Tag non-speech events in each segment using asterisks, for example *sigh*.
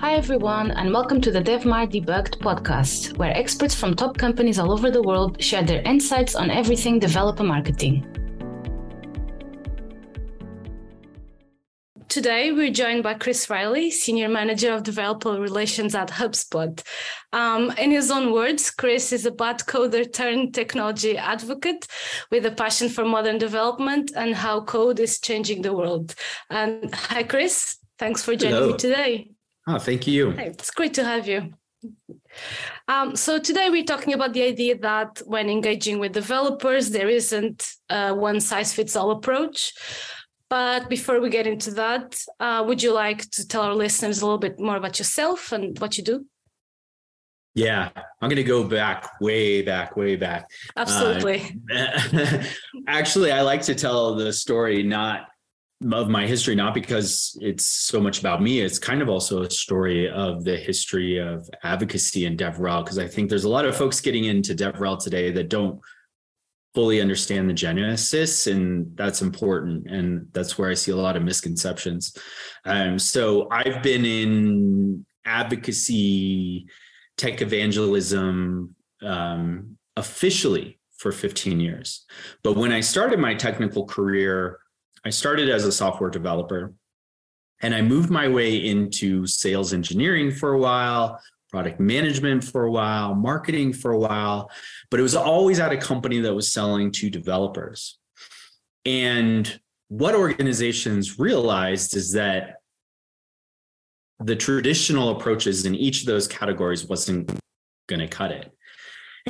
Hi, everyone, and welcome to the DevMart Debugged podcast, where experts from top companies all over the world share their insights on everything developer marketing. Today, we're joined by Chris Riley, Senior Manager of Developer Relations at HubSpot. Um, in his own words, Chris is a bad coder turned technology advocate with a passion for modern development and how code is changing the world. And hi, Chris. Thanks for joining Hello. me today. Oh, thank you. Hey, it's great to have you. Um, so today we're talking about the idea that when engaging with developers, there isn't a one size fits all approach. But before we get into that, uh, would you like to tell our listeners a little bit more about yourself and what you do? Yeah, I'm going to go back, way back, way back. Absolutely. Uh, *laughs* actually, I like to tell the story not of my history, not because it's so much about me. It's kind of also a story of the history of advocacy in DevRel, because I think there's a lot of folks getting into DevRel today that don't fully understand the genesis and that's important and that's where i see a lot of misconceptions um, so i've been in advocacy tech evangelism um, officially for 15 years but when i started my technical career i started as a software developer and i moved my way into sales engineering for a while product management for a while, marketing for a while, but it was always at a company that was selling to developers. And what organizations realized is that the traditional approaches in each of those categories wasn't going to cut it.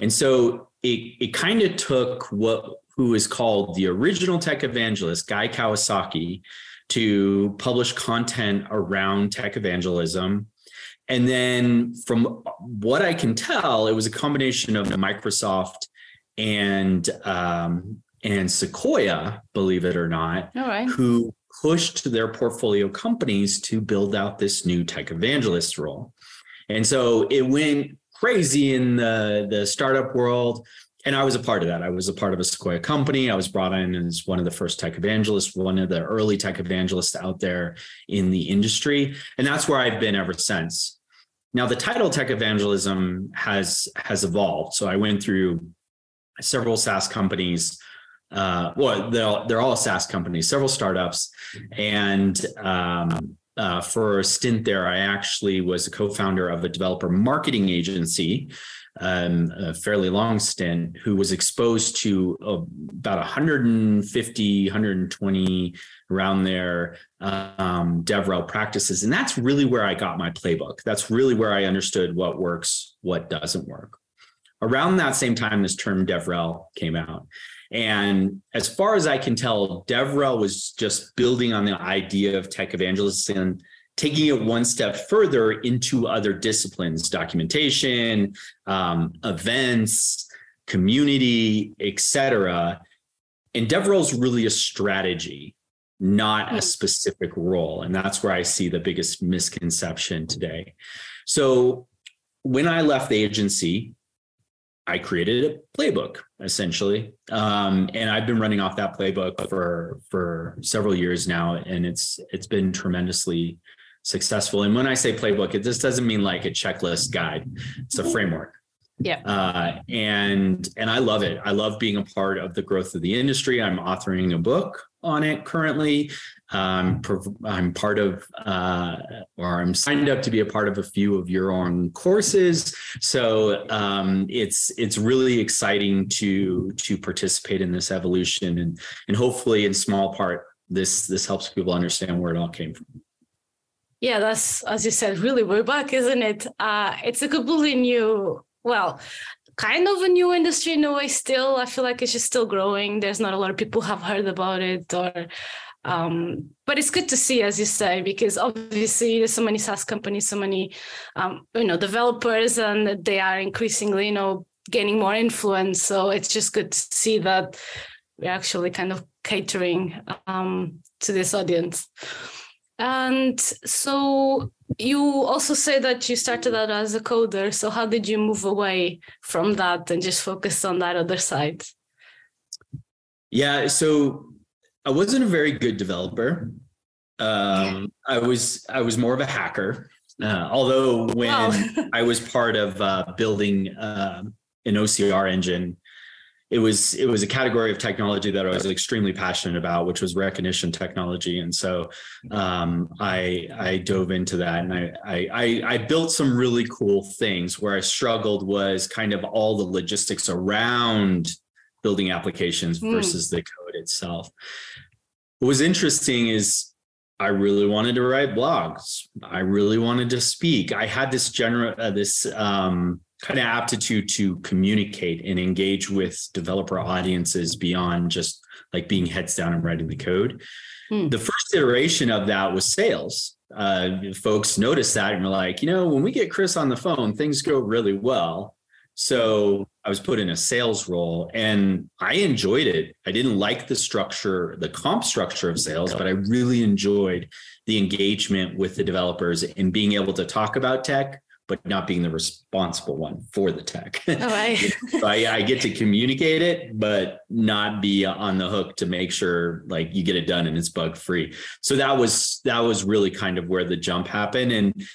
And so it, it kind of took what who is called the original tech evangelist, Guy Kawasaki, to publish content around tech evangelism and then from what I can tell, it was a combination of Microsoft and um, and Sequoia, believe it or not, who pushed their portfolio companies to build out this new tech evangelist role. And so it went crazy in the, the startup world. And I was a part of that. I was a part of a Sequoia company. I was brought in as one of the first tech evangelists, one of the early tech evangelists out there in the industry. And that's where I've been ever since. Now the title tech evangelism has has evolved. So I went through several SaaS companies. Uh, well, they're, they're all SaaS companies, several startups, and um, uh, for a stint there, I actually was a co-founder of a developer marketing agency um, a fairly long stint who was exposed to uh, about 150, 120 around there um, DevRel practices. And that's really where I got my playbook. That's really where I understood what works, what doesn't work. Around that same time, this term DevRel came out. And as far as I can tell, DevRel was just building on the idea of tech evangelism taking it one step further into other disciplines, documentation, um, events, community, etc. And DevRel is really a strategy, not a hmm. specific role. And that's where I see the biggest misconception today. So when I left the agency, I created a playbook essentially, um, and I've been running off that playbook for for several years now, and it's it's been tremendously successful. And when I say playbook, it just doesn't mean like a checklist guide. It's a framework. Yeah. Uh, and and I love it. I love being a part of the growth of the industry. I'm authoring a book on it currently. Um, I'm part of, uh, or I'm signed up to be a part of a few of your own courses. So um, it's it's really exciting to to participate in this evolution, and and hopefully, in small part, this this helps people understand where it all came from. Yeah, that's as you said, really way back, isn't it? Uh, it's a completely new, well, kind of a new industry in a way. Still, I feel like it's just still growing. There's not a lot of people have heard about it, or um, but it's good to see, as you say, because obviously there's so many SaaS companies, so many, um, you know, developers, and they are increasingly, you know, gaining more influence. So it's just good to see that we're actually kind of catering um, to this audience. And so you also say that you started out as a coder. So how did you move away from that and just focus on that other side? Yeah, so I wasn't a very good developer. Um, I was I was more of a hacker. Uh, although when wow. I was part of uh, building uh, an OCR engine, it was it was a category of technology that I was extremely passionate about, which was recognition technology, and so um, I I dove into that, and I, I I built some really cool things. Where I struggled was kind of all the logistics around building applications mm. versus the code itself. What was interesting is I really wanted to write blogs. I really wanted to speak. I had this general, uh, this um, kind of aptitude to communicate and engage with developer audiences beyond just like being heads down and writing the code. Hmm. The first iteration of that was sales. Uh, folks noticed that and were like, you know, when we get Chris on the phone, things go really well. So I was put in a sales role and I enjoyed it. I didn't like the structure, the comp structure of sales, but I really enjoyed the engagement with the developers and being able to talk about tech, but not being the responsible one for the tech. Oh, I... *laughs* so I, I get to communicate it, but not be on the hook to make sure like you get it done and it's bug free. So that was that was really kind of where the jump happened. And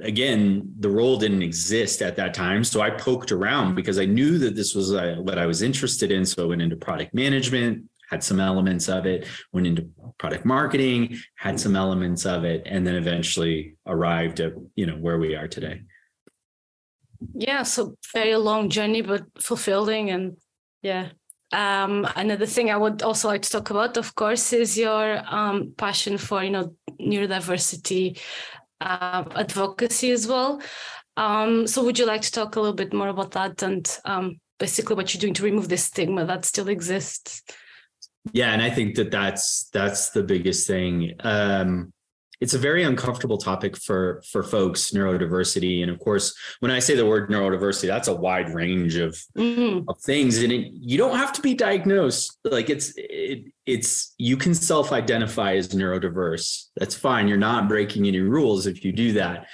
again, the role didn't exist at that time. So I poked around because I knew that this was uh, what I was interested in. So I went into product management, had some elements of it, went into product marketing, had some elements of it, and then eventually arrived at, you know, where we are today. Yeah. So very long journey, but fulfilling. And yeah. Um, another thing I would also like to talk about, of course, is your um, passion for, you know, neurodiversity, uh, advocacy as well. Um, so, would you like to talk a little bit more about that and um, basically what you're doing to remove this stigma that still exists? Yeah, and I think that that's that's the biggest thing. Um, it's a very uncomfortable topic for for folks neurodiversity and of course when i say the word neurodiversity that's a wide range of mm-hmm. of things and it, you don't have to be diagnosed like it's it, it's you can self-identify as neurodiverse that's fine you're not breaking any rules if you do that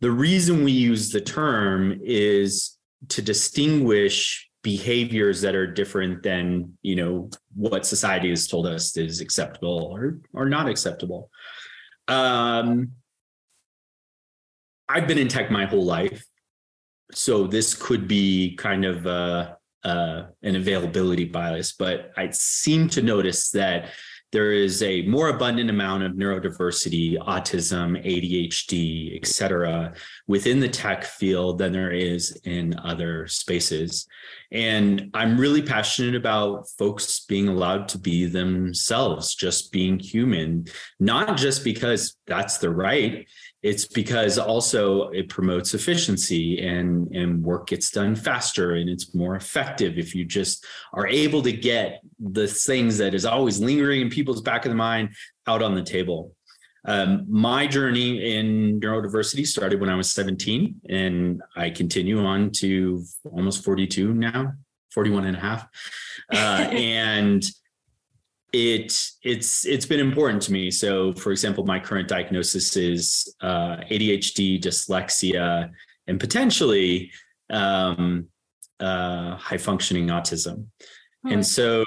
the reason we use the term is to distinguish behaviors that are different than you know what society has told us is acceptable or or not acceptable. Um, I've been in tech my whole life, so this could be kind of uh, uh, an availability bias, but I seem to notice that there is a more abundant amount of neurodiversity, autism, ADHD, et cetera, within the tech field than there is in other spaces. And I'm really passionate about folks being allowed to be themselves, just being human, not just because that's the right it's because also it promotes efficiency and and work gets done faster and it's more effective if you just are able to get the things that is always lingering in people's back of the mind out on the table. Um, my journey in neurodiversity started when i was 17 and i continue on to almost 42 now 41 and a half. Uh, *laughs* and it it's it's been important to me. So for example my current diagnosis is uh, adhd dyslexia and potentially um, uh, high functioning autism. Oh, and so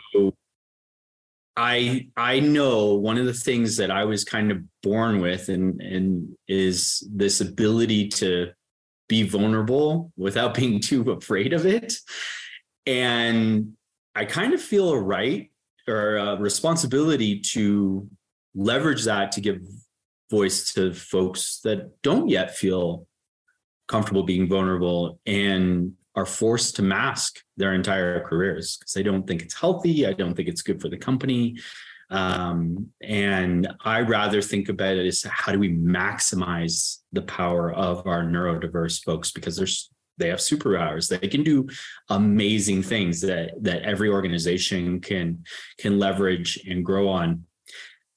i i know one of the things that i was kind of born with and and is this ability to be vulnerable without *laughs* being too afraid of it. And i kind of feel a right or a responsibility to leverage that to give voice to folks that don't yet feel comfortable being vulnerable and are forced to mask their entire careers because they don't think it's healthy. I don't think it's good for the company. Um, and I rather think about it as how do we maximize the power of our neurodiverse folks because there's they have superpowers. They can do amazing things that that every organization can can leverage and grow on.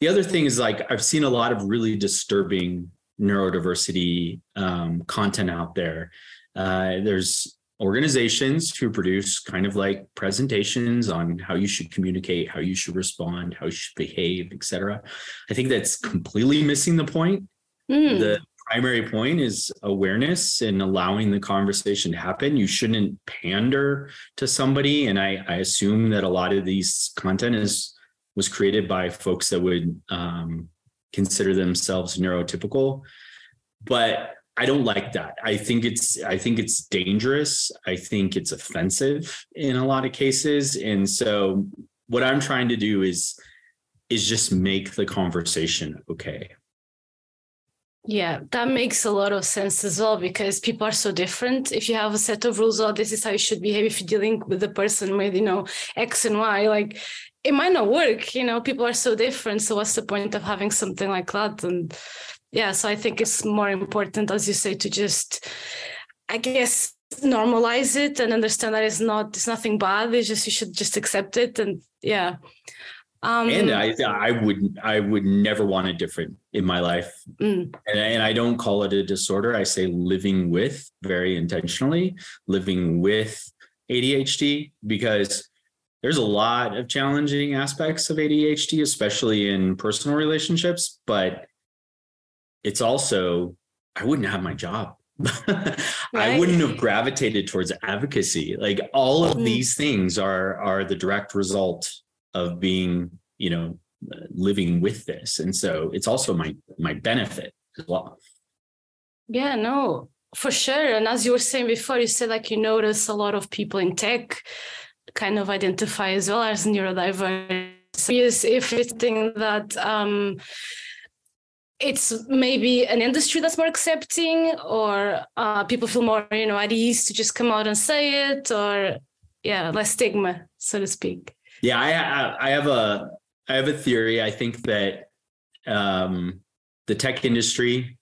The other thing is like i've seen a lot of really disturbing neurodiversity um, content out there. Uh, there's organizations who produce kind of like presentations on how you should communicate how you should respond how you should behave etc i think that's completely missing the point. Mm. the primary point is awareness and allowing the conversation to happen. You shouldn't pander to somebody. And I, I assume that a lot of these content is was created by folks that would um, consider themselves neurotypical. but I don't like that. I think it's I think it's dangerous. I think it's offensive in a lot of cases. And so what I'm trying to do is is just make the conversation okay. Yeah, that makes a lot of sense as well because people are so different. If you have a set of rules, oh, this is how you should behave if you're dealing with a person with, you know, X and Y, like it might not work. You know, people are so different. So what's the point of having something like that? And yeah, so I think it's more important, as you say, to just, I guess, normalize it and understand that it's not, it's nothing bad. It's just you should just accept it. And yeah. Um, and I, I would, I would never want it different in my life, mm. and, and I don't call it a disorder. I say living with very intentionally, living with ADHD because there's a lot of challenging aspects of ADHD, especially in personal relationships. But it's also I wouldn't have my job. right. *laughs* I wouldn't have gravitated towards advocacy. Like all of mm. these things are are the direct result of being, you know, living with this. And so it's also my my benefit as well. Yeah, no, for sure. And as you were saying before, you said like you notice a lot of people in tech kind of identify as well as neurodiverse. Is if it's thing that um it's maybe an industry that's more accepting or uh, people feel more you know at ease to just come out and say it or yeah less stigma so to speak yeah, I, I have a I have a theory. I think that um, the tech industry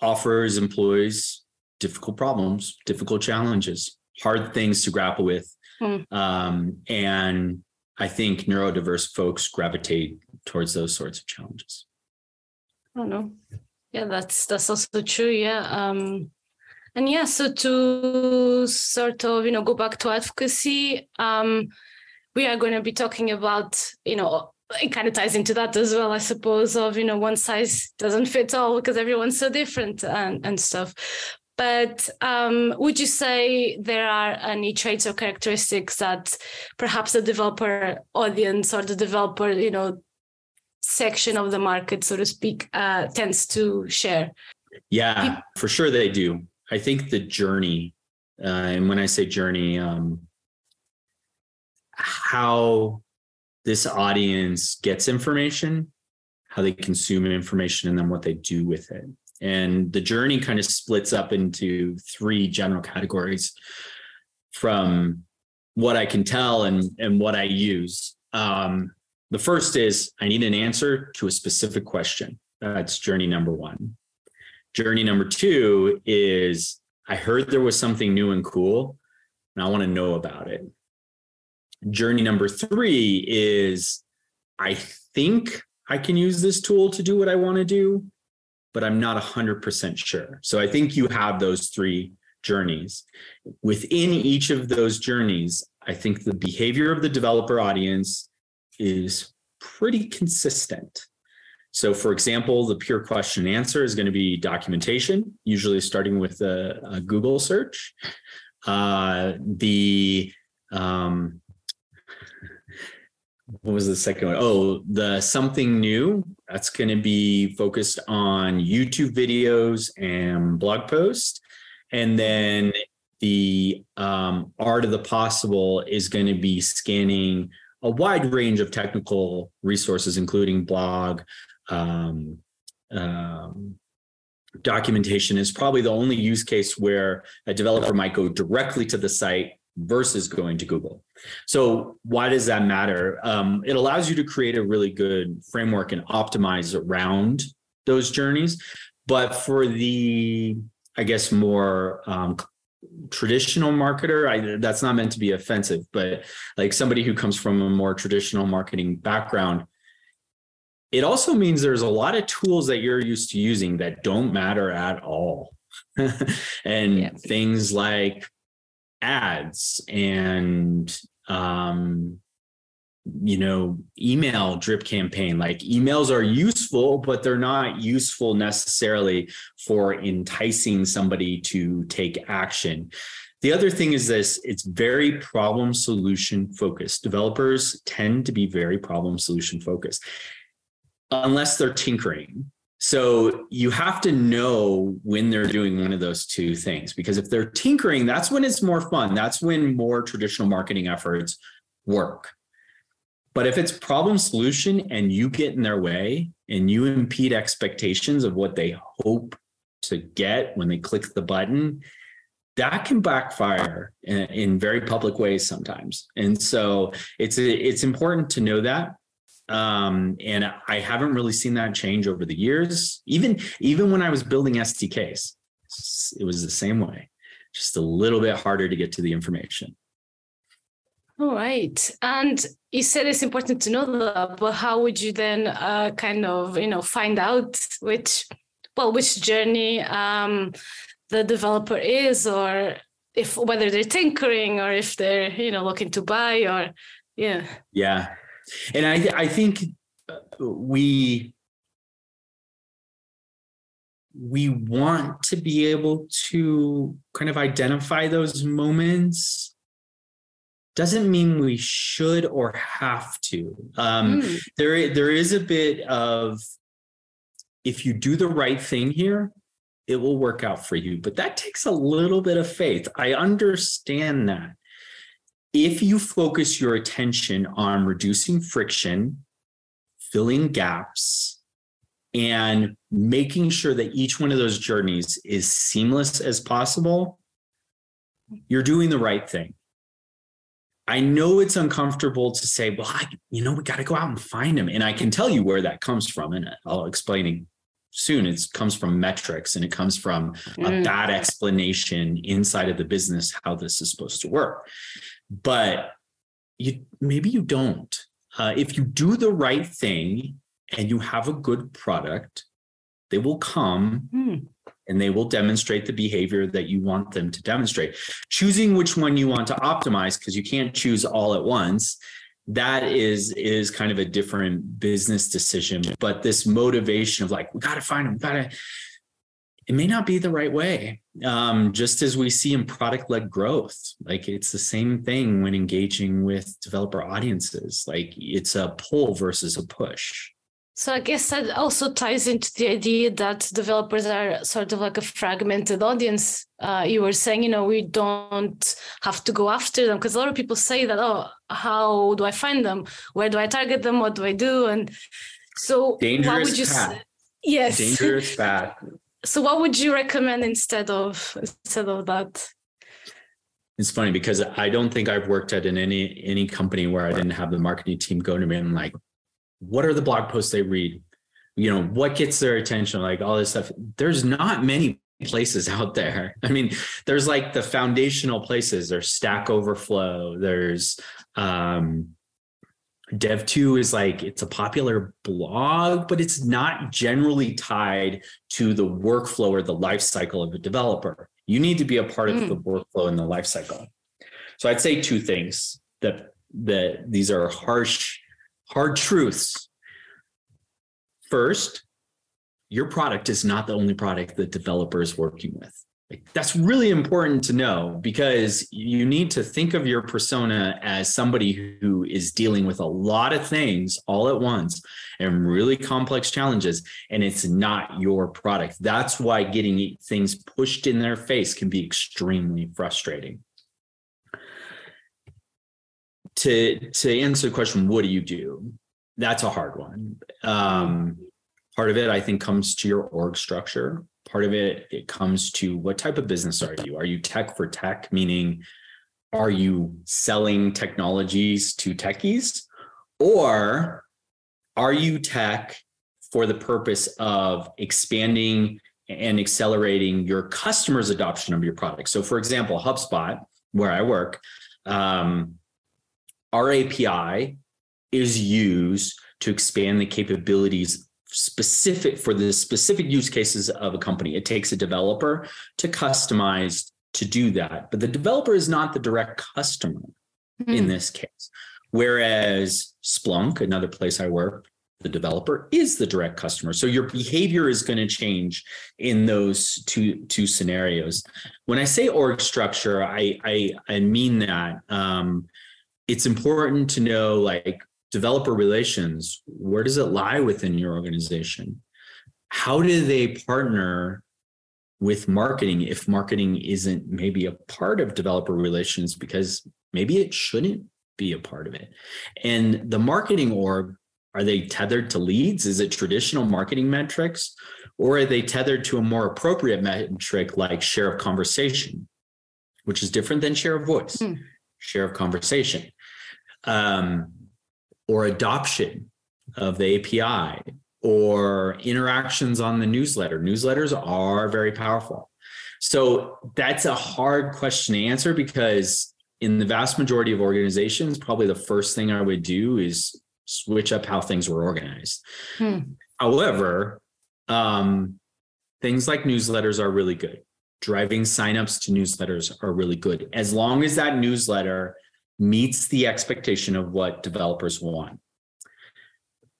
offers employees difficult problems, difficult challenges, hard things to grapple with, hmm. um, and I think neurodiverse folks gravitate towards those sorts of challenges. I don't know. Yeah, that's that's also true. Yeah. Um, and yeah, so to sort of you know go back to advocacy. Um, we are going to be talking about, you know, it kind of ties into that as well, I suppose, of, you know, one size doesn't fit all because everyone's so different and, and stuff. But um, would you say there are any traits or characteristics that perhaps the developer audience or the developer, you know, section of the market, so to speak, uh, tends to share? Yeah, for sure they do. I think the journey, uh, and when I say journey, um, how this audience gets information, how they consume information, and then what they do with it. And the journey kind of splits up into three general categories from what I can tell and, and what I use. Um, the first is I need an answer to a specific question. That's journey number one. Journey number two is I heard there was something new and cool, and I want to know about it journey number three is I think I can use this tool to do what I want to do, but I'm not 100% sure. So I think you have those three journeys. Within each of those journeys, I think the behavior of the developer audience is pretty consistent. So, for example, the pure question and answer is going to be documentation, usually starting with a, a Google search. Uh, the um, what was the second one? Oh, the something new. That's going to be focused on YouTube videos and blog posts. And then the um, art of the possible is going to be scanning a wide range of technical resources, including blog, um, um, documentation is probably the only use case where a developer might go directly to the site versus going to Google. So why does that matter? Um, it allows you to create a really good framework and optimize around those journeys. But for the, I guess, more um, traditional marketer, I, that's not meant to be offensive, but like somebody who comes from a more traditional marketing background, it also means there's a lot of tools that you're used to using that don't matter at all. *laughs* and yeah. things like ads and um, you know email drip campaign. Like emails are useful but they're not useful necessarily for enticing somebody to take action. The other thing is this it's very problem solution focused. Developers tend to be very problem solution focused. Unless they're tinkering So you have to know when they're doing one of those two things because if they're tinkering, that's when it's more fun. That's when more traditional marketing efforts work. But if it's problem solution and you get in their way and you impede expectations of what they hope to get when they click the button, that can backfire in, very public ways sometimes. And so it's it's important to know that um, and I haven't really seen that change over the years. Even even when I was building SDKs, it was the same way, just a little bit harder to get to the information. All right, and you said it's important to know that, but how would you then uh, kind of you know find out which well which journey um, the developer is, or if whether they're tinkering or if they're you know looking to buy or yeah yeah and I I think we we want to be able to kind of identify those moments. Doesn't mean we should or have to. Um, mm. there there is a bit of if you do the right thing here it will work out for you. But that takes a little bit of faith. I understand that if you focus your attention on reducing friction, filling gaps, and making sure that each one of those journeys is seamless as possible, you're doing the right thing. I know it's uncomfortable to say, well, I, you know, we got to go out and find them. And I can tell you where that comes from. And I'll explain it soon. It comes from metrics and it comes from mm. a bad explanation inside of the business how this is supposed to work but you maybe you don't. Uh, if you do the right thing and you have a good product, they will come hmm. and they will demonstrate the behavior that you want them to demonstrate. Choosing which one you want to optimize because you can't choose all at once. That is is kind of a different business decision. But this motivation of like, we got to find them, we got to it may not be the right way. Um, just as we see in product led growth, like it's the same thing when engaging with developer audiences. Like it's a pull versus a push. So I guess that also ties into the idea that developers are sort of like a fragmented audience. Uh, you were saying, you know, we don't have to go after them because a lot of people say that, oh, how do I find them? Where do I target them? What do I do? And so, dangerous would you path. Say? Yes, dangerous *laughs* path so what would you recommend instead of instead of that? It's funny because i don't think i've worked at in any any company where i didn't have the marketing team go to me and like what are the blog posts they read? You know what gets their attention? Like all this stuff. There's not many places *laughs* out there. I mean there's like the foundational places. There's stack overflow. There's um Dev.to is like it's a popular blog, but it's not generally tied to the workflow or the life cycle of a developer. You need to be a part mm. of the hmm. workflow and the life cycle. So I'd say two things that that these are harsh, hard truths. First, your product is not the only product that developer is working with. That's really important to know because you need to think of your persona as somebody who is dealing with a lot of things all at once and really complex challenges, and it's not your product. That's why getting things pushed in their face can be extremely frustrating. To, to answer the question, what do you do? That's a hard one. Um, part of it, I think, comes to your org structure part of it it comes to what type of business are you? Are you tech for tech meaning are you selling technologies to techies? Or are you tech for the purpose of expanding and accelerating your customers adoption of your product? So for example hubspot where i work um, our api is used to expand the capabilities specific for the specific use cases of a company. It takes a developer to customize to do that, but the developer is not the direct customer mm-hmm. in this case. Whereas Splunk, another place I work, the developer is the direct customer. So your behavior is going to change in those two two scenarios. When I say org structure, I I, I mean that um, it's important to know like developer relations, where does it lie within your organization? how do they partner with marketing if marketing isn't maybe a part of developer relations because maybe it shouldn't be a part of it. And the marketing org, are they tethered to leads? Is it traditional marketing metrics? Or are they tethered to a more appropriate metric like share of conversation, which is different than share of voice, mm. share of conversation, um, or adoption of the API, or interactions on the newsletter. Newsletters are very powerful. So that's a hard question to answer because in the vast majority of organizations, probably the first thing I would do is switch up how things were organized. Hmm. However, um, things like newsletters are really good. Driving signups to newsletters are really good as long as that newsletter meets the expectation of what developers want.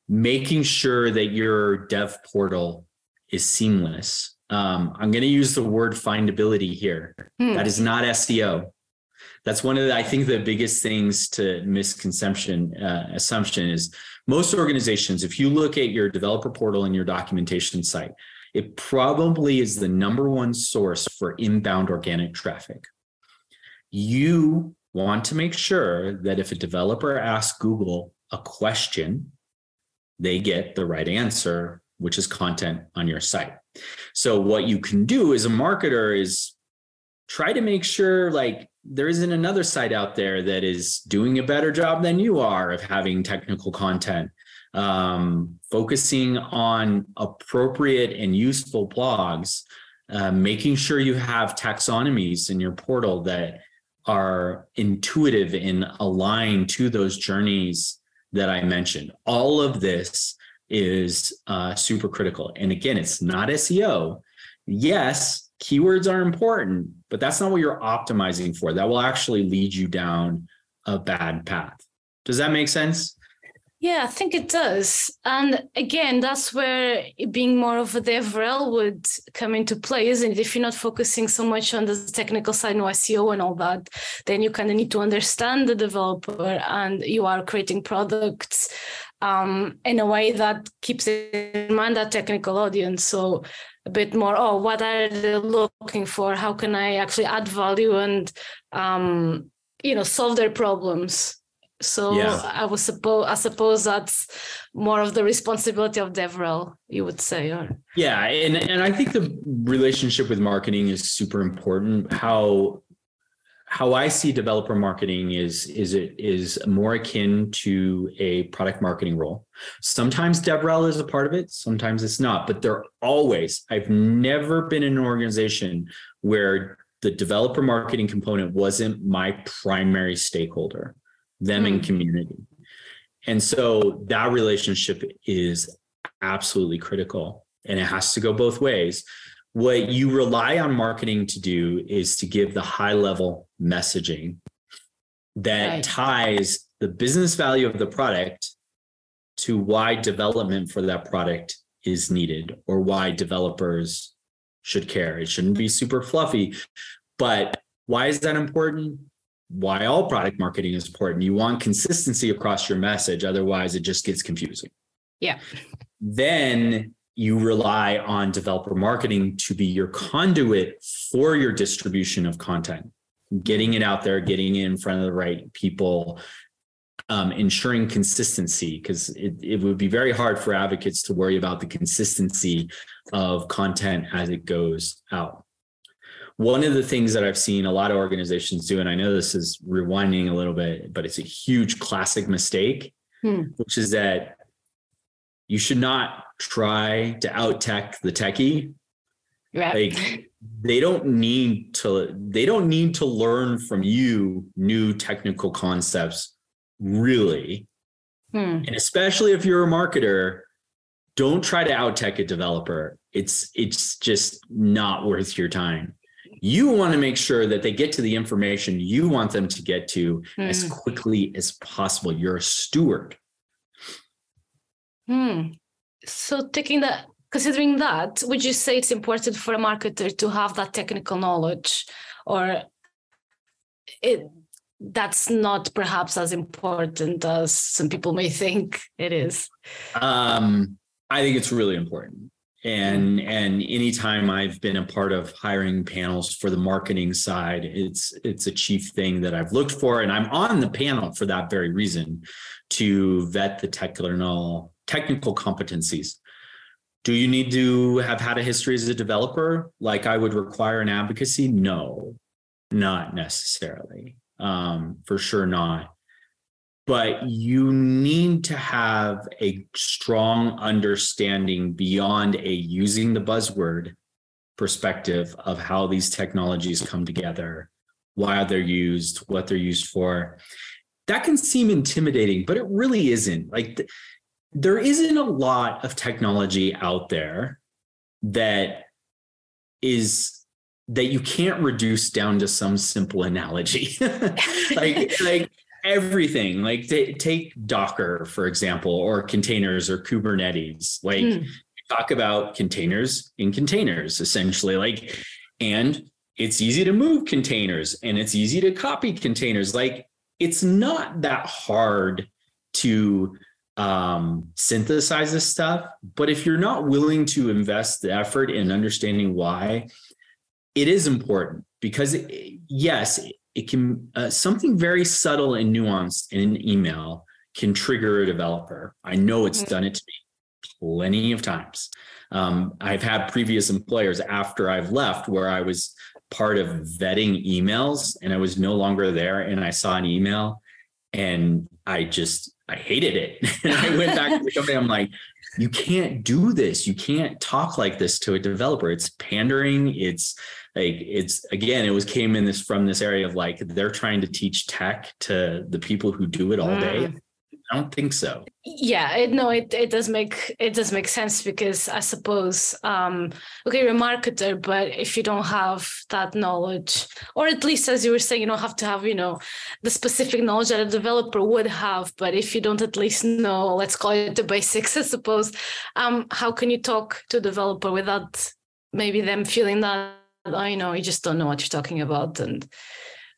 Making sure that your dev portal is seamless. Um, I'm going to use the word findability here. Hmm. That is not SEO that's one of the, I think the biggest things to misconception uh, assumption is most organizations, if you look at your developer portal and your documentation site, it probably is the number one source for inbound organic traffic. You want to make sure that if a developer asks Google a question, they get the right answer, which is content on your site. So what you can do as a marketer is try to make sure like there isn't another site out there that is doing a better job than you are of having technical content um, focusing on appropriate and useful blogs uh, making sure you have taxonomies in your portal that are intuitive and aligned to those journeys that i mentioned all of this is uh, super critical and again it's not seo yes keywords are important, but that's not what you're optimizing for. That will actually lead you down a bad path. Does that make sense? Yeah, I think it does. And again, that's where being more of a DevRel would come into play, isn't it? If you're not focusing so much on the technical side, no SEO and all that, then you kind of need to understand the developer and you are creating products um, in a way that keeps in mind that technical audience. So a bit more oh what are they looking for how can i actually add value and um, you know solve their problems so yeah. i was suppose i suppose that's more of the responsibility of devrel you would say or yeah and and i think the relationship with marketing is super important how how I see developer marketing is is it is more akin to a product marketing role. Sometimes DevRel is a part of it, sometimes it's not, but they're always. I've never been in an organization where the developer marketing component wasn't my primary stakeholder, them mm. and community. And so that relationship is absolutely critical and it has to go both ways what you rely on marketing to do is to give the high level messaging that right. ties the business value of the product to why development for that product is needed or why developers should care. It shouldn't be super fluffy, but why is that important? Why all product marketing is important. You want consistency across your message, otherwise, it just gets confusing. Yeah. Then you rely on developer marketing to be your conduit for your distribution of content, getting it out there, getting it in front of the right people, um, ensuring consistency, because it, it would be very hard for advocates to worry about the consistency of content as it goes out. One of the things that I've seen a lot of organizations do, and I know this is rewinding a little bit, but it's a huge classic mistake, hmm. which is that you should not try to out tech the techie. Right. Like they don't need to they don't need to learn from you new technical concepts really. Hmm. And especially if you're a marketer, don't try to out tech a developer. It's it's just not worth your time. You want to make sure that they get to the information you want them to get to hmm. as quickly as possible. You're a steward. Hmm so taking that considering that would you say it's important for a marketer to have that technical knowledge or it that's not perhaps as important as some people may think it is um, i think it's really important and and anytime i've been a part of hiring panels for the marketing side it's it's a chief thing that i've looked for. And i'm on the panel for that very reason to vet the technical technical competencies. Do you need to have had a history as a developer? Like i would require in advocacy? No not necessarily. Um, for sure not but you need to have a strong understanding beyond a using the buzzword perspective of how these technologies come together, why they're used, what they're used for. That can seem intimidating, but it really isn't. Like th- there isn't a lot of technology out there that is that you can't reduce down to some simple analogy. *laughs* like *laughs* like everything like t- take docker for example or containers or kubernetes like mm. talk about containers in containers essentially like and it's easy to move containers and it's easy to copy containers like it's not that hard to um, synthesize this stuff but if you're not willing to invest the effort in understanding why it is important because yes it can uh, something very subtle and nuanced in an email can trigger a developer. I know it's mm-hmm. done it to me plenty of times. Um, I've had previous employers after I've left where I was part of vetting emails and I was no longer there and I saw an email and I just I hated it. and *laughs* I went back to the company. I'm like, you can't do this. You can't talk like this to a developer. It's pandering. It's like it's again it was came in this from this area of like they're trying to teach tech to the people who do it all day mm. I don't think so. Yeah, it, no, it, it does make it does make sense because I suppose um, okay, you're a marketer, but if you don't have that knowledge, or at least as you were saying, you don't have to have you know the specific knowledge that a developer would have. But if you don't at least know, let's call it the *laughs* basics, I suppose. Um, how can you talk to a developer without maybe them feeling that I know you just don't know what you're talking about, and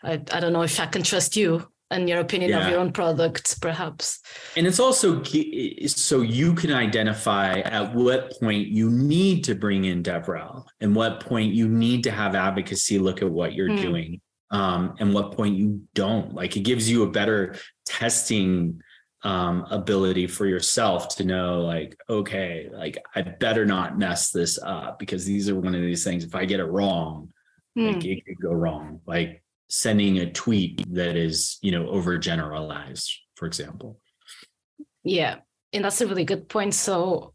I, I don't know if I can trust you and your opinion yeah. of your own products, perhaps. And it's also so you can identify at what point you need to bring in DevRel and what point you need to have advocacy look at what you're mm. doing, um, and what point you don't. Like it gives you a better testing um, ability for yourself to know like okay like i better not mess this up because these are one of these things if i get it wrong mm. like it could go wrong like sending a tweet that is you know overgeneralized for example. Yeah and that's a really good point. So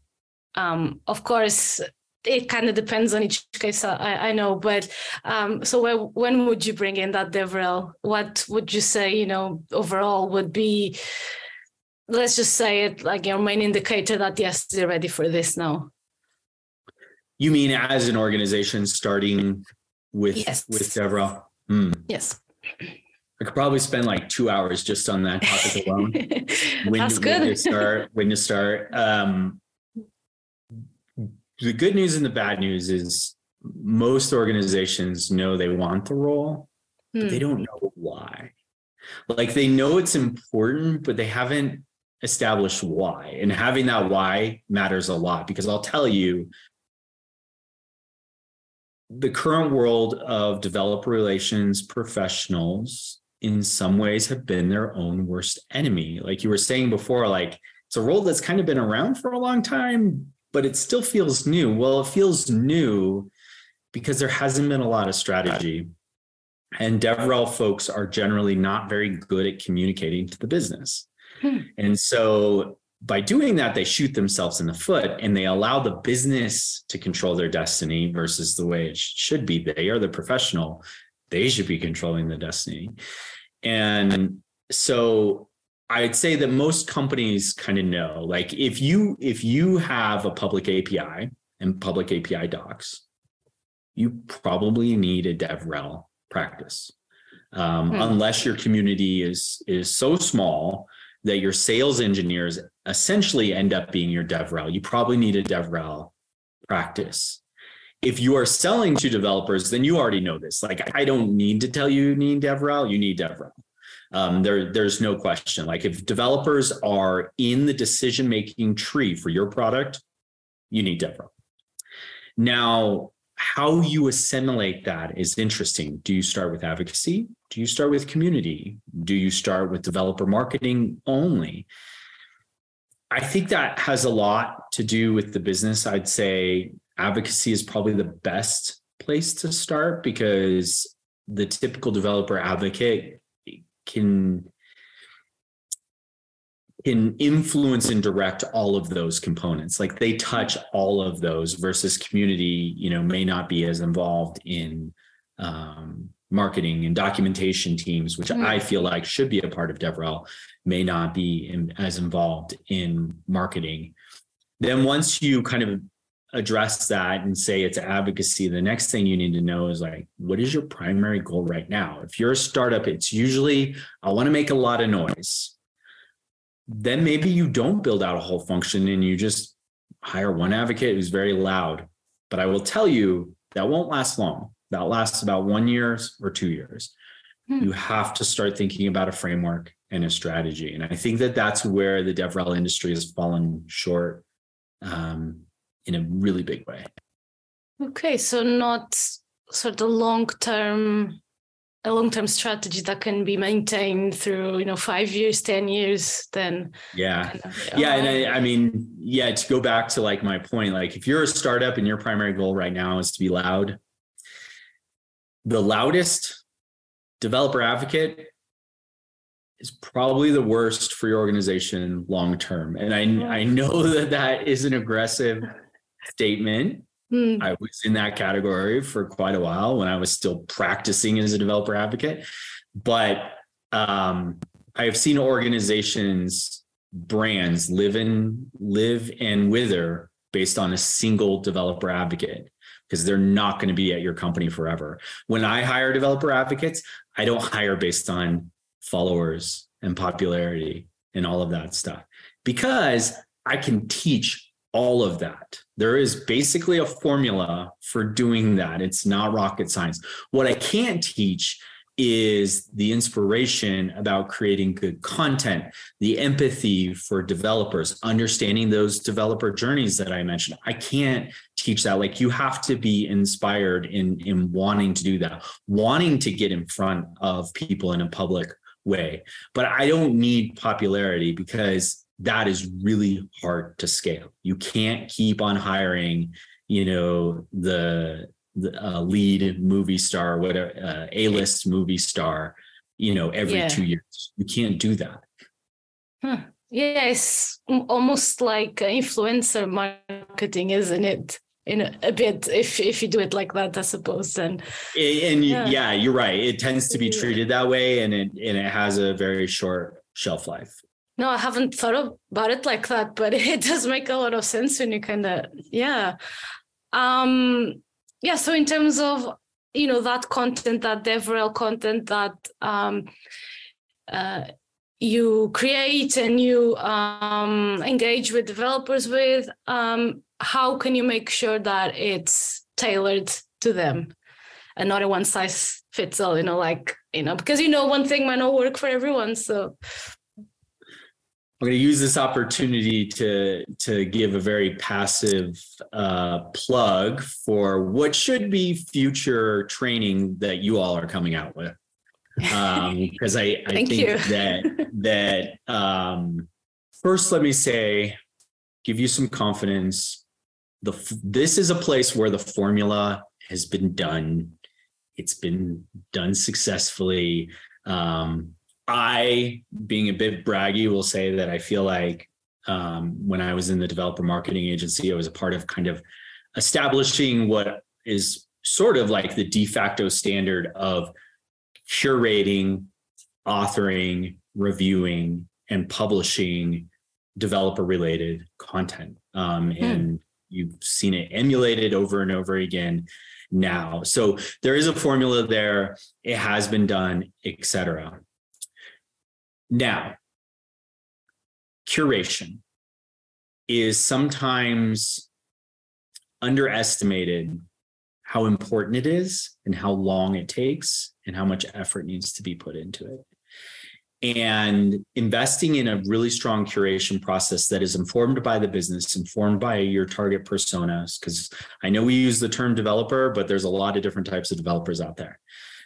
um of course it kind of depends on each case I, I know but um, so where, when would you bring in that devrel? What would you say you know overall would be let's just say it like your main indicator that yes they're ready for this now. You mean as an organization starting with yes. with devrel mm. yes I could probably spend like two hours just on that topic alone. *laughs* when, That's good. when *laughs* to start, when to start. Um, the good news and the bad news is most organizations know they want the role, hmm. but they hmm. don't know why. Like they know it's important, but they haven't established why. And having that why matters a lot because I'll tell you, the current world of developer relations professionals in some ways have been their own worst enemy. Like you were saying before, like it's a role that's kind of been around for a long time, but it still feels new. Well, it feels new because there hasn't been a lot of strategy. And DevRel folks are generally not very good at communicating to the business. Hmm. And so by doing that, they shoot themselves in the foot and they allow the business to control their destiny versus the way it should be. They are the professional, they should be controlling the destiny. And so I'd say that most companies kind of know like if you if you have a public API and public API docs, you probably need a DevRel practice. Um, hmm. Unless your community is is so small that your sales engineers essentially end up being your DevRel. You probably need a DevRel practice. If you are selling to developers, then you already know this. Like I don't need to tell you you need DevRel, you need DevRel. Um, there, there's no question. Like if developers are in the decision-making tree for your product, you need DevRel. Now, how you assimilate that is interesting. Do you start with advocacy? Do you start with community? Do you start with developer marketing only? I think that has a lot to do with the business. I'd say advocacy is probably the best place to start because the typical developer advocate can can influence and direct all of those components like they touch all of those versus community you know may not be as involved in um, marketing and documentation teams which mm-hmm. i feel like should be a part of devrel may not be in, as involved in marketing then once you kind of address that and say it's advocacy the next thing you need to know is like what is your primary goal right now if you're a startup it's usually i want to make a lot of noise then maybe you don't build out a whole function and you just hire one advocate who's very loud. But I will tell you that won't last long. That lasts about one years or two years. Hmm. You have to start thinking about a framework and a strategy. And I think that that's where the DevRel industry has fallen short um, in a really big way. Okay, so not sort of long term a long-term strategy that can be maintained through you know five years ten years then yeah kind of, yeah and I, I, mean yeah to go back to like my point like if you're a startup and your primary goal right now is to be loud the loudest developer advocate is probably the worst for your organization long term and i i know *laughs* that that is an aggressive statement Mm. I was in that category for quite a while when I was still practicing as a developer advocate. But um, I have seen organizations, brands live and live and wither based on a single developer advocate because they're not going to be at your company forever. When I hire developer advocates, I don't hire based on followers and popularity and all of that stuff because I can teach all of that. There is basically a formula for doing that. It's not rocket science. What I can't teach is the inspiration about creating good content, the empathy for developers, understanding those developer journeys that I mentioned. I can't teach that. Like you have to be inspired in, in wanting to do that, wanting to get in front of people in a public way. But I don't need popularity because that is really hard to scale. You can't keep on hiring, you know, the uh, lead movie star, whatever uh, A list movie star, you know, every yeah. two years. You can't do that. Huh. Yeah, it's almost like influencer marketing, isn't it? in a, a, bit if if you do it like that i suppose and and yeah. yeah. you're right it tends to be treated that way and it and it has a very short shelf life no, I haven't thought about it like that, but *laughs* it does make a lot of sense when you kind of, yeah. Um, yeah, so in terms of, you know, that content, that DevRel content that um, uh, you create and you um, engage with developers with, um, how can you make sure that it's tailored to them and not a one size fits all, you know, like, you know, because, you know, one thing might not work for everyone. So I'm going to use this opportunity to to give a very passive uh, plug for what should be future training that you all are coming out with, because um, *laughs* I, I think you. that *laughs* that um, first let me say, give you some confidence. The this is a place where the formula has been done. It's been done successfully. Um, I, being a bit braggy, will say that I feel like um, when I was in the developer marketing agency, I was a part of kind of establishing what is sort of like the de facto standard of curating, authoring, reviewing, and publishing developer related content. Um, hmm. And you've seen it emulated over and over again now. So there is a formula there. It has been done, etc. Now, curation is sometimes underestimated how important it is and how long it takes and how much effort needs to be put into it. and investing in a really strong curation process that is informed by the business, informed by your target personas. Because I know we use the term developer, but there's a lot of different types of developers out there.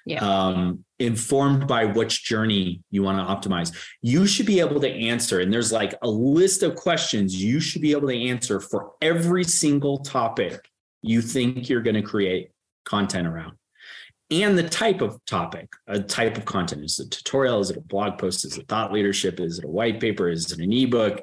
Yeah. Um, informed by which journey you want to optimize. You should be able to answer, and there's like a list of questions you should be able to answer for every single topic you think you're going to create content around and the type of topic, a type of content. Is it a tutorial? Is it a blog post? Is it thought leadership? Is it a white paper? Is it an ebook?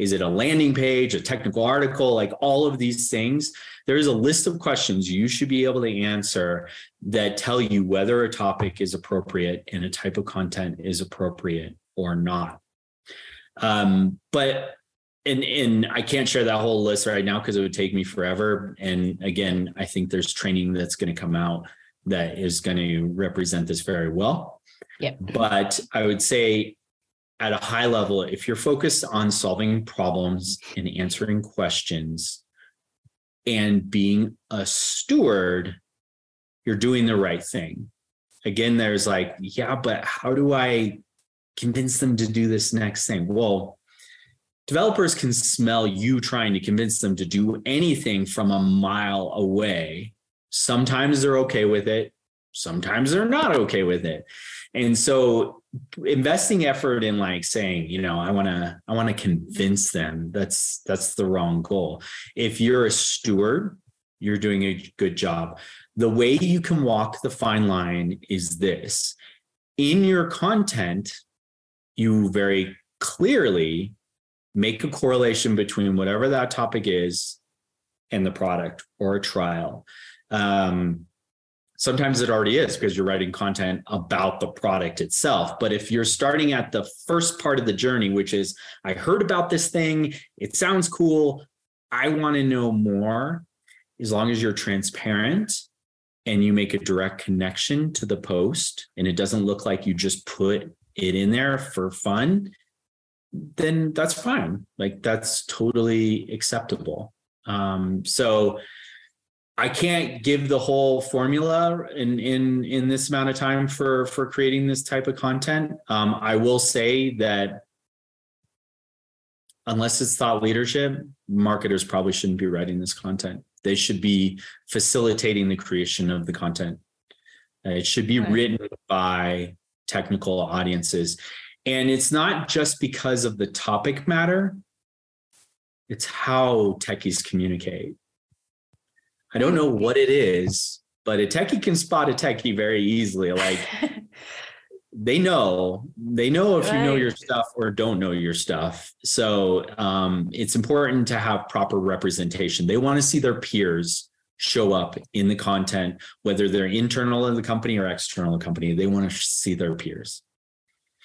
Is it a landing page, a technical article? Like all of these things, there is a list of questions you should be able to answer that tell you whether a topic is appropriate and a type of content is appropriate or not. Um, but and and I can't share that whole list right now because it would take me forever. And again, I think there's training that's going to come out that is going to represent this very well. Yeah. But I would say at a high level, if you're focused on solving problems and answering questions and being a steward, you're doing the right thing. Again, there's like, yeah, but how do I convince them to do this next thing? Well, developers can smell you trying to convince them to do anything from a mile away. Sometimes they're okay with it, sometimes they're not okay with it. And so investing effort in like saying, you know, I want to I want to convince them, that's that's the wrong goal. If you're a steward, you're doing a good job. The way you can walk the fine line is this. In your content, you very clearly make a correlation between whatever that topic is and the product or a trial. Um, sometimes it already is because you're writing content about the product itself. But if you're starting at the first part of the journey, which is, I heard about this thing, it sounds cool, I want to know more, as long as you're transparent and you make a direct connection to the post and it doesn't look like you just put it in there for fun then that's fine. Like that's totally acceptable. Um, so I can't give the whole formula in in in this amount of time for for creating this type of content. Um, I will say that unless it's thought leadership, marketers probably shouldn't be writing this content. They should be facilitating the creation of the content. Uh, it should be right. written by technical audiences. And it's not just because of the topic matter, it's how techies communicate. I don't know *laughs* what it is, but a techie can spot a techie very easily. Like *laughs* they know, they know if right. you know your stuff or don't know your stuff. So um, it's important to have proper representation. They want to see their peers show up in the content, whether they're internal in the company or external in the company. They want to see their peers.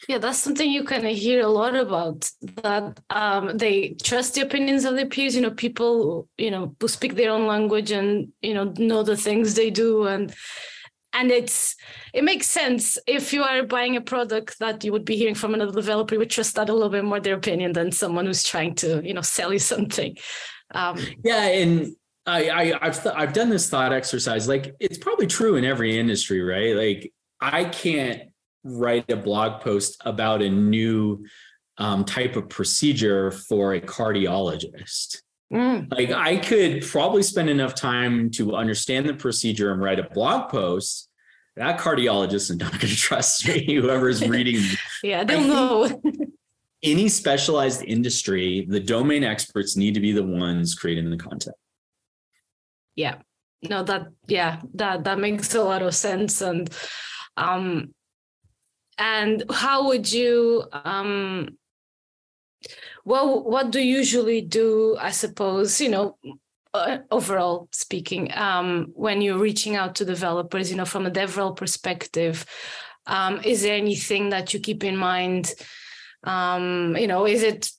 Yeah, that's something you kind of hear a lot about. That um, they trust the opinions of their peers. You know, people you know who speak their own language and you know know the things they do, and and it's it makes sense if you are buying a product that you would be hearing from another developer. You would trust that a little bit more their opinion than someone who's trying to you know sell you *laughs* something. Um, yeah, and I, I I've th- I've done this thought exercise. Like it's probably true in every industry, right? Like I can't write a blog post about a new um, type of procedure for a cardiologist. Mm. Like I could probably spend enough time to understand the procedure and write a blog post. That cardiologist is not going *laughs* to trust me. Whoever's reading, *laughs* yeah, they'll know. *laughs* any specialized industry, the domain experts need to be the ones creating the content. Yeah, no, that yeah, that that makes a lot of sense, and um, and how would you um well what do you usually do i suppose you know uh, overall speaking um when you're reaching out to developers you know from a devrel perspective um is there anything that you keep in mind? Um you know is it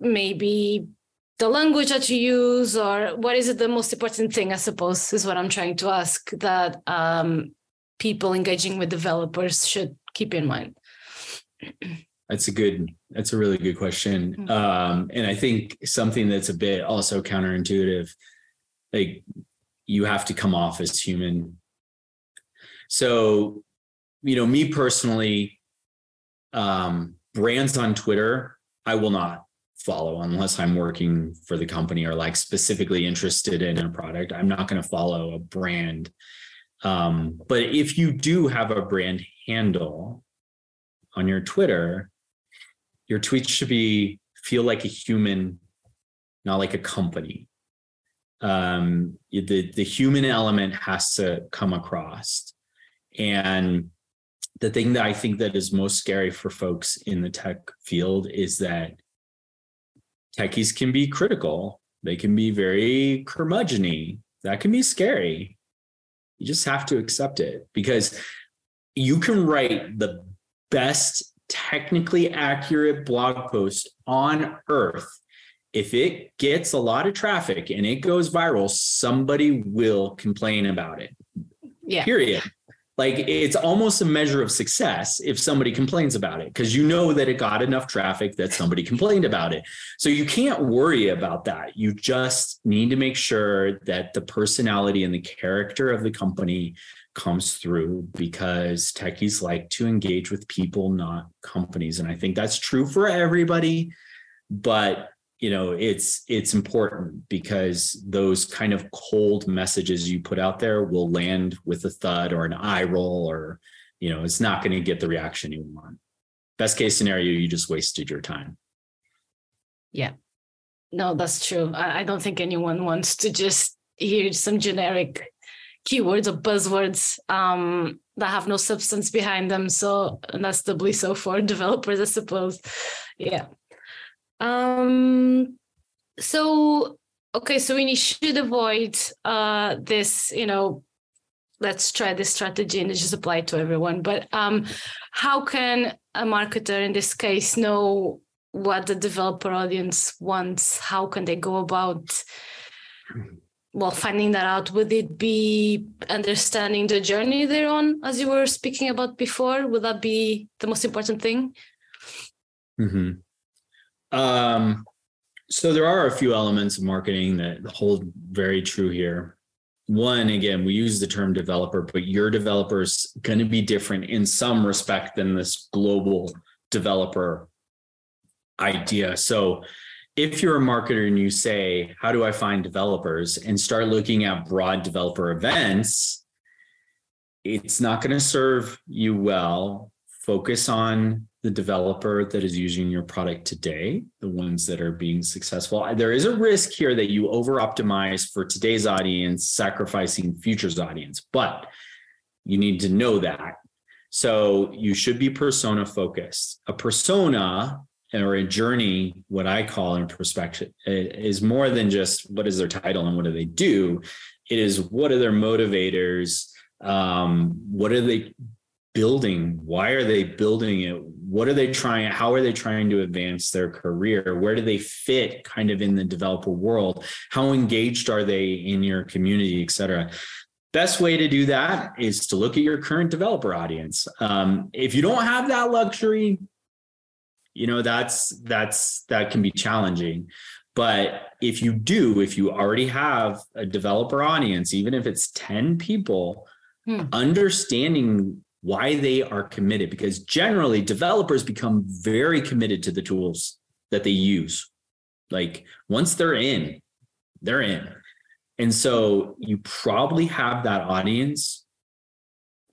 maybe the language that you use or what is it the most important thing i suppose is what i'm trying to ask that um people engaging with developers should keep in mind? That's a good, that's a really good question. Mm-hmm. Um, and I think something that's a bit also counterintuitive, like you have to come off as human. So, you know, me personally, Um, brands on Twitter, I will not follow unless I'm working for the company or like specifically interested in a product. I'm not going to follow a brand. Um, but if you do have a brand handle on your Twitter, your tweets should be feel like a human, not like a company. Um, the the human element has to come across, and the thing that I think that is most scary for folks in the tech field is that techies can be critical. They can be very curmudgeony. That can be scary. You just have to accept it because you can write the best technically accurate blog post on earth. If it gets a lot of traffic and it goes viral, somebody will complain about it. Yeah. Period like it's almost a measure of success if somebody complains about it because you know that it got enough traffic that somebody complained about it. So you can't worry about that. You just need to make sure that the personality and the character of the company comes through because techies like to engage with people not companies. And i think that's true for everybody but you know it's it's important because those kind of cold messages you put out there will land with a thud or an eye roll or you know it's not going to get the reaction you want. Best case scenario you just wasted your time. Yeah. No that's true. I, I don't think anyone wants to just hear some generic keywords or buzzwords um, that have no substance behind them. So and that's doubly so for developers i suppose. Yeah um, so okay, so we should avoid uh this, you know, let's try this strategy and just apply it to everyone. But um, how can a marketer in this case know what the developer audience wants? How can they go about well finding that out? Would it be understanding the journey they're on, as you were speaking about before? Would that be the most important thing? Mm-hmm. Um, so there are a few elements of marketing that hold very true here. One, again, we use the term developer, but your developer is going to be different in some respect than this global developer idea. So if you're a marketer and you say, How do I find developers? and start looking at broad developer events, it's not going to serve you well. Focus on the developer that is using your product today, the ones that are being successful. There is a risk here that you over optimize for today's audience, sacrificing future's audience, but you need to know that. So you should be persona focused. A persona or a journey, what I call in perspective, is more than just what is their title and what do they do. It is what are their motivators, um, what are they building? Why are they building it? What are they trying how are they trying to advance their career? Where do they fit kind of in the developer world? How engaged are they in your community et cetera? Best way to do that is to look at your current developer audience. Um, if you don't have that luxury you know that's that's that can be challenging. But if you do if you already have a developer audience even if it's 10 people hmm. understanding why they are committed because generally developers become very committed to the tools that they use. Like once they're in they're in. And so you probably have that audience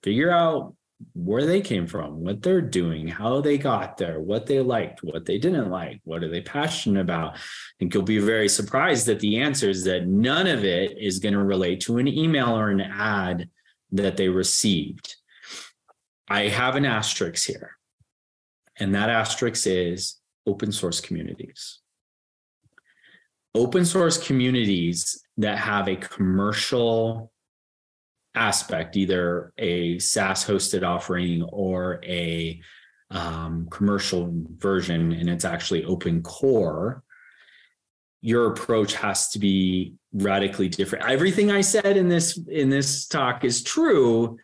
figure out where they came from what they're doing how they got there what they liked what they didn't like what are they passionate about? I think you'll be very surprised that the answer is that none of it is going to relate to an email or an ad that they received I have an asterisk here. And that asterisk is open source communities. Open source communities that have a commercial aspect, either a SaaS hosted offering or a um, commercial version, and it's actually open core, your approach has to be radically different. Everything I said in this in this talk is true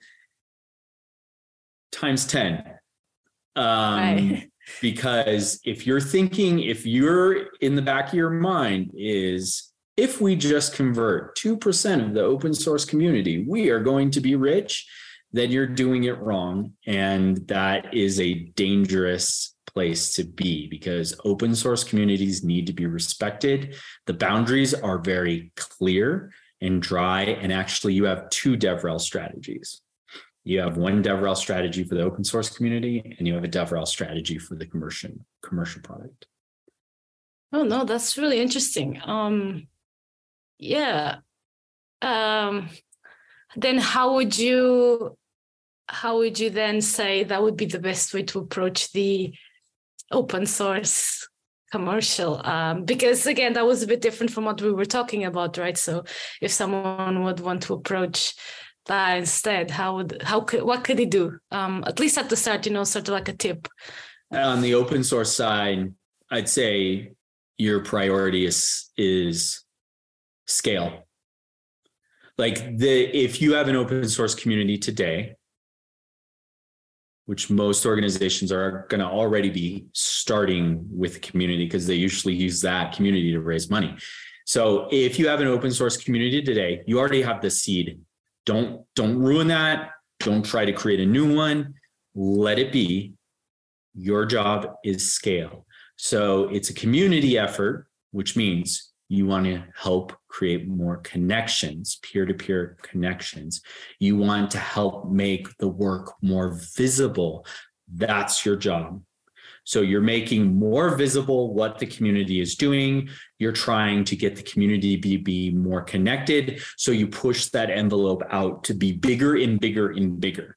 times 10. Um, right. *laughs* because if you're thinking, if you're in the back of your mind is if we just convert 2% of the open source community, we are going to be rich. then you're doing it wrong. And that is a dangerous place to be because open source communities need to be respected. The boundaries are very clear and dry. And actually, you have two DevRel strategies. You have one DevRel strategy for the open source community, and you have a DevRel strategy for the commercial commercial product. Oh no, that's really interesting. Um, yeah. Um, then how would you how would you then say that would be the best way to approach the open source commercial um, because again that was a bit different from what we were talking about right so if someone would want to approach that instead how would how could what could he do um, at least at the start you know sort of like a tip on the open source side i'd say your priority is is scale like the if you have an open source community today which most organizations are going to already be starting with the community because they usually use that community to raise money. So if you have an open source community today, you already have the seed. Don't don't ruin that. Don't try to create a new one. Let it be. Your job is scale. So it's a community effort, which means you want to help create more connections, peer to peer connections. You want to help make the work more visible. That's your job. So you're making more visible what the community is doing. You're trying to get the community to be, more connected. So you push that envelope out to be bigger and bigger and bigger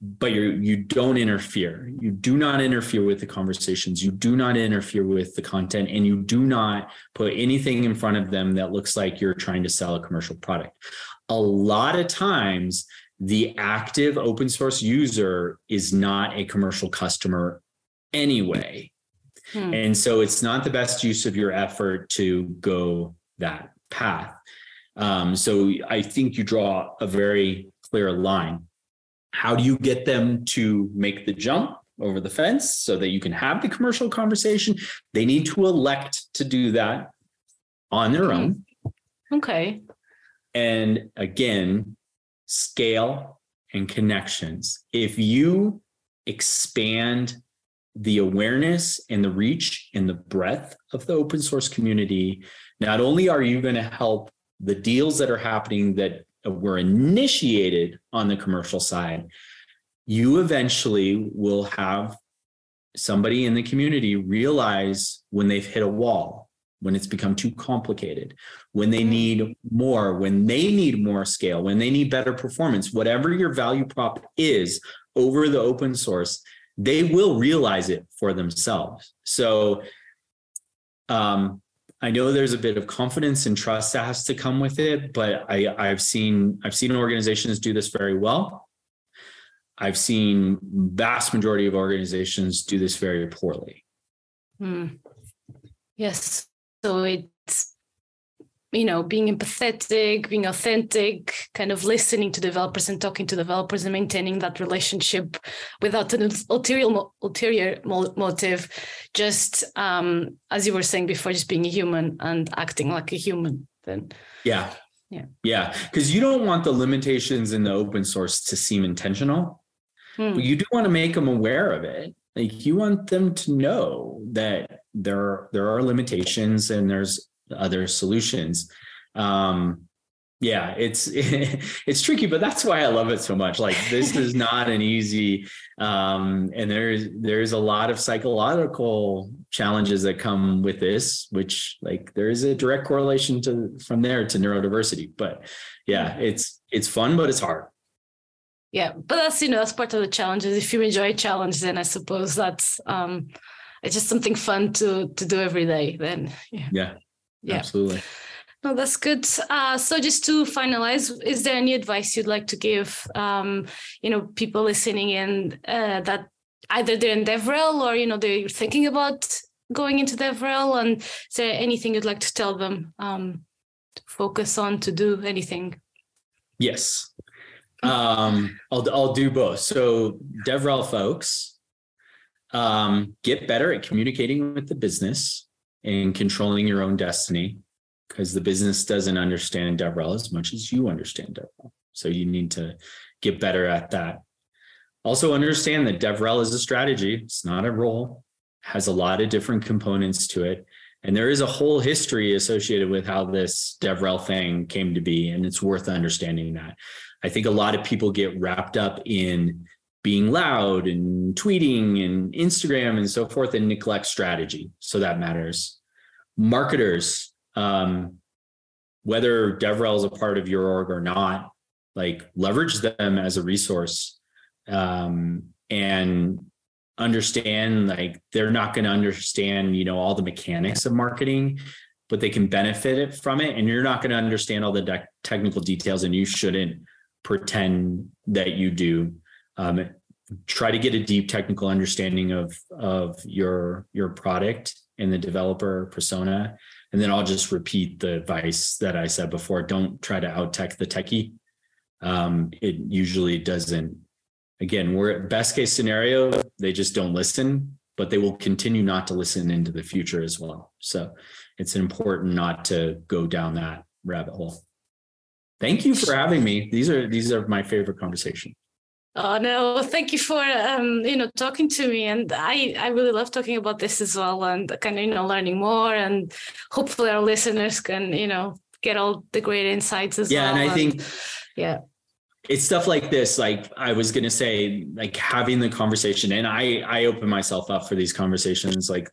but you you don't interfere you do not interfere with the conversations you do not interfere with the content and you do not put anything in front of them that looks like you're trying to sell a commercial product a lot of times the active open source user is not a commercial customer anyway hmm. and so it's not the best use of your effort to go that path um, so i think you draw a very clear line how do you get them to make the jump over the fence so that you can have the commercial conversation? They need to elect to do that on their own. Okay. And again, scale and connections. If you expand the awareness and the reach and the breadth of the open source community, not only are you going to help the deals that are happening that were initiated on the commercial side, you eventually will have somebody in the community realize when they've hit a wall, when it's become too complicated, when they need more, when they need more scale, when they need better performance, whatever your value prop is over the open source, they will realize it for themselves. So, um, I know there's a bit of confidence and trust that has to come with it, but I, I've seen I've seen organizations do this very well. I've seen vast majority of organizations do this very poorly. Hmm. Yes. So it's you know being empathetic being authentic kind of listening to developers and talking to developers and maintaining that relationship without an ulterior ulterior motive just um as you were saying before just being a human and acting like a human then. Yeah. Yeah. Yeah. Because you don't want the limitations in the open source to seem intentional. Hmm. but you do want to make them aware of it. Like you want them to know that there there are limitations and there's other solutions. Um, yeah, it's *laughs* it's tricky, but that's why I love it so much. Like this is *laughs* not an easy, um, and there's there's a lot of psychological challenges that come with this, which like there is a direct correlation to from there to neurodiversity. But yeah, it's it's fun, but it's hard. Yeah, but that's you know that's part of the challenges. If you enjoy a challenge, then I suppose that's um, it's just something fun to to do every day. Then yeah. yeah yeah. Absolutely. No that's good. Uh, so just to finalize is there any advice you'd like to give um, you know people listening in uh, that either they're in devrel or you know they're thinking about going into devrel? And is there anything you'd like to tell them um, to focus on to do anything? Yes. Um, I'll, I'll do both. So devrel folks um, get better at communicating with the business and controlling your own destiny because the business doesn't understand DevRel as much as you understand DevRel. So you need to get better at that. Also understand that DevRel is a strategy. It's not a role, has a lot of different components to it. And there is a whole history associated with how this DevRel thing came to be. And it's worth understanding that. I think a lot of people get wrapped up in being loud and tweeting and Instagram and so forth and neglect strategy. So that matters. Marketers, um, whether DevRel is a part of your org or not, like leverage them as a resource um, and understand like they're not going to understand you know all the mechanics of marketing but they can benefit from it and you're not going to understand all the de- technical details and you shouldn't pretend that you do. Um, try to get a deep technical understanding of of your your product and the developer persona. And then i'll just repeat the advice that i said before. Don't try to out tech the techie. Um, it usually doesn't. Again we're at best case scenario they just don't listen but they will continue not to listen into the future as well. So it's important not to go down that rabbit hole. Thank you for having me. These are these are my favorite conversations Oh no! Thank you for um, you know talking to me, and I I really love talking about this as well, and kind of you know learning more, and hopefully our listeners can you know get all the great insights as yeah, well. Yeah, and I and, think yeah, it's stuff like this like i was going to say like having the conversation and i i open myself up for these conversations like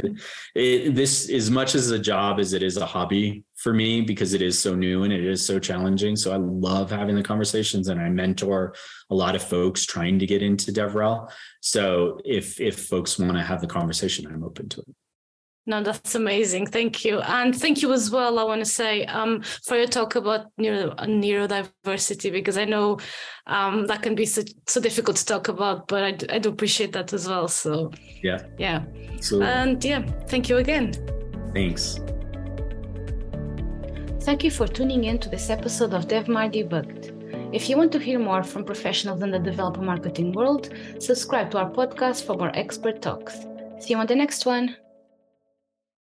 it, this as much as a job as it is a hobby for me because it is so new and it is so challenging so i love having the conversations and i mentor a lot of folks trying to get into devrel so if if folks want to have the conversation i'm open to it no, that's amazing. Thank you. And thank you as well, I want to say, um, for your talk about neuro, neurodiversity, because I know um, that can be so, so difficult to talk about, but I do, I do appreciate that as well. So, yeah. Yeah. Absolutely. And yeah, thank you again. Thanks. Thank you for tuning in to this episode of DevMar Debugged. If you want to hear more from professionals in the developer marketing world, subscribe to our podcast for more expert talks. See you on the next one.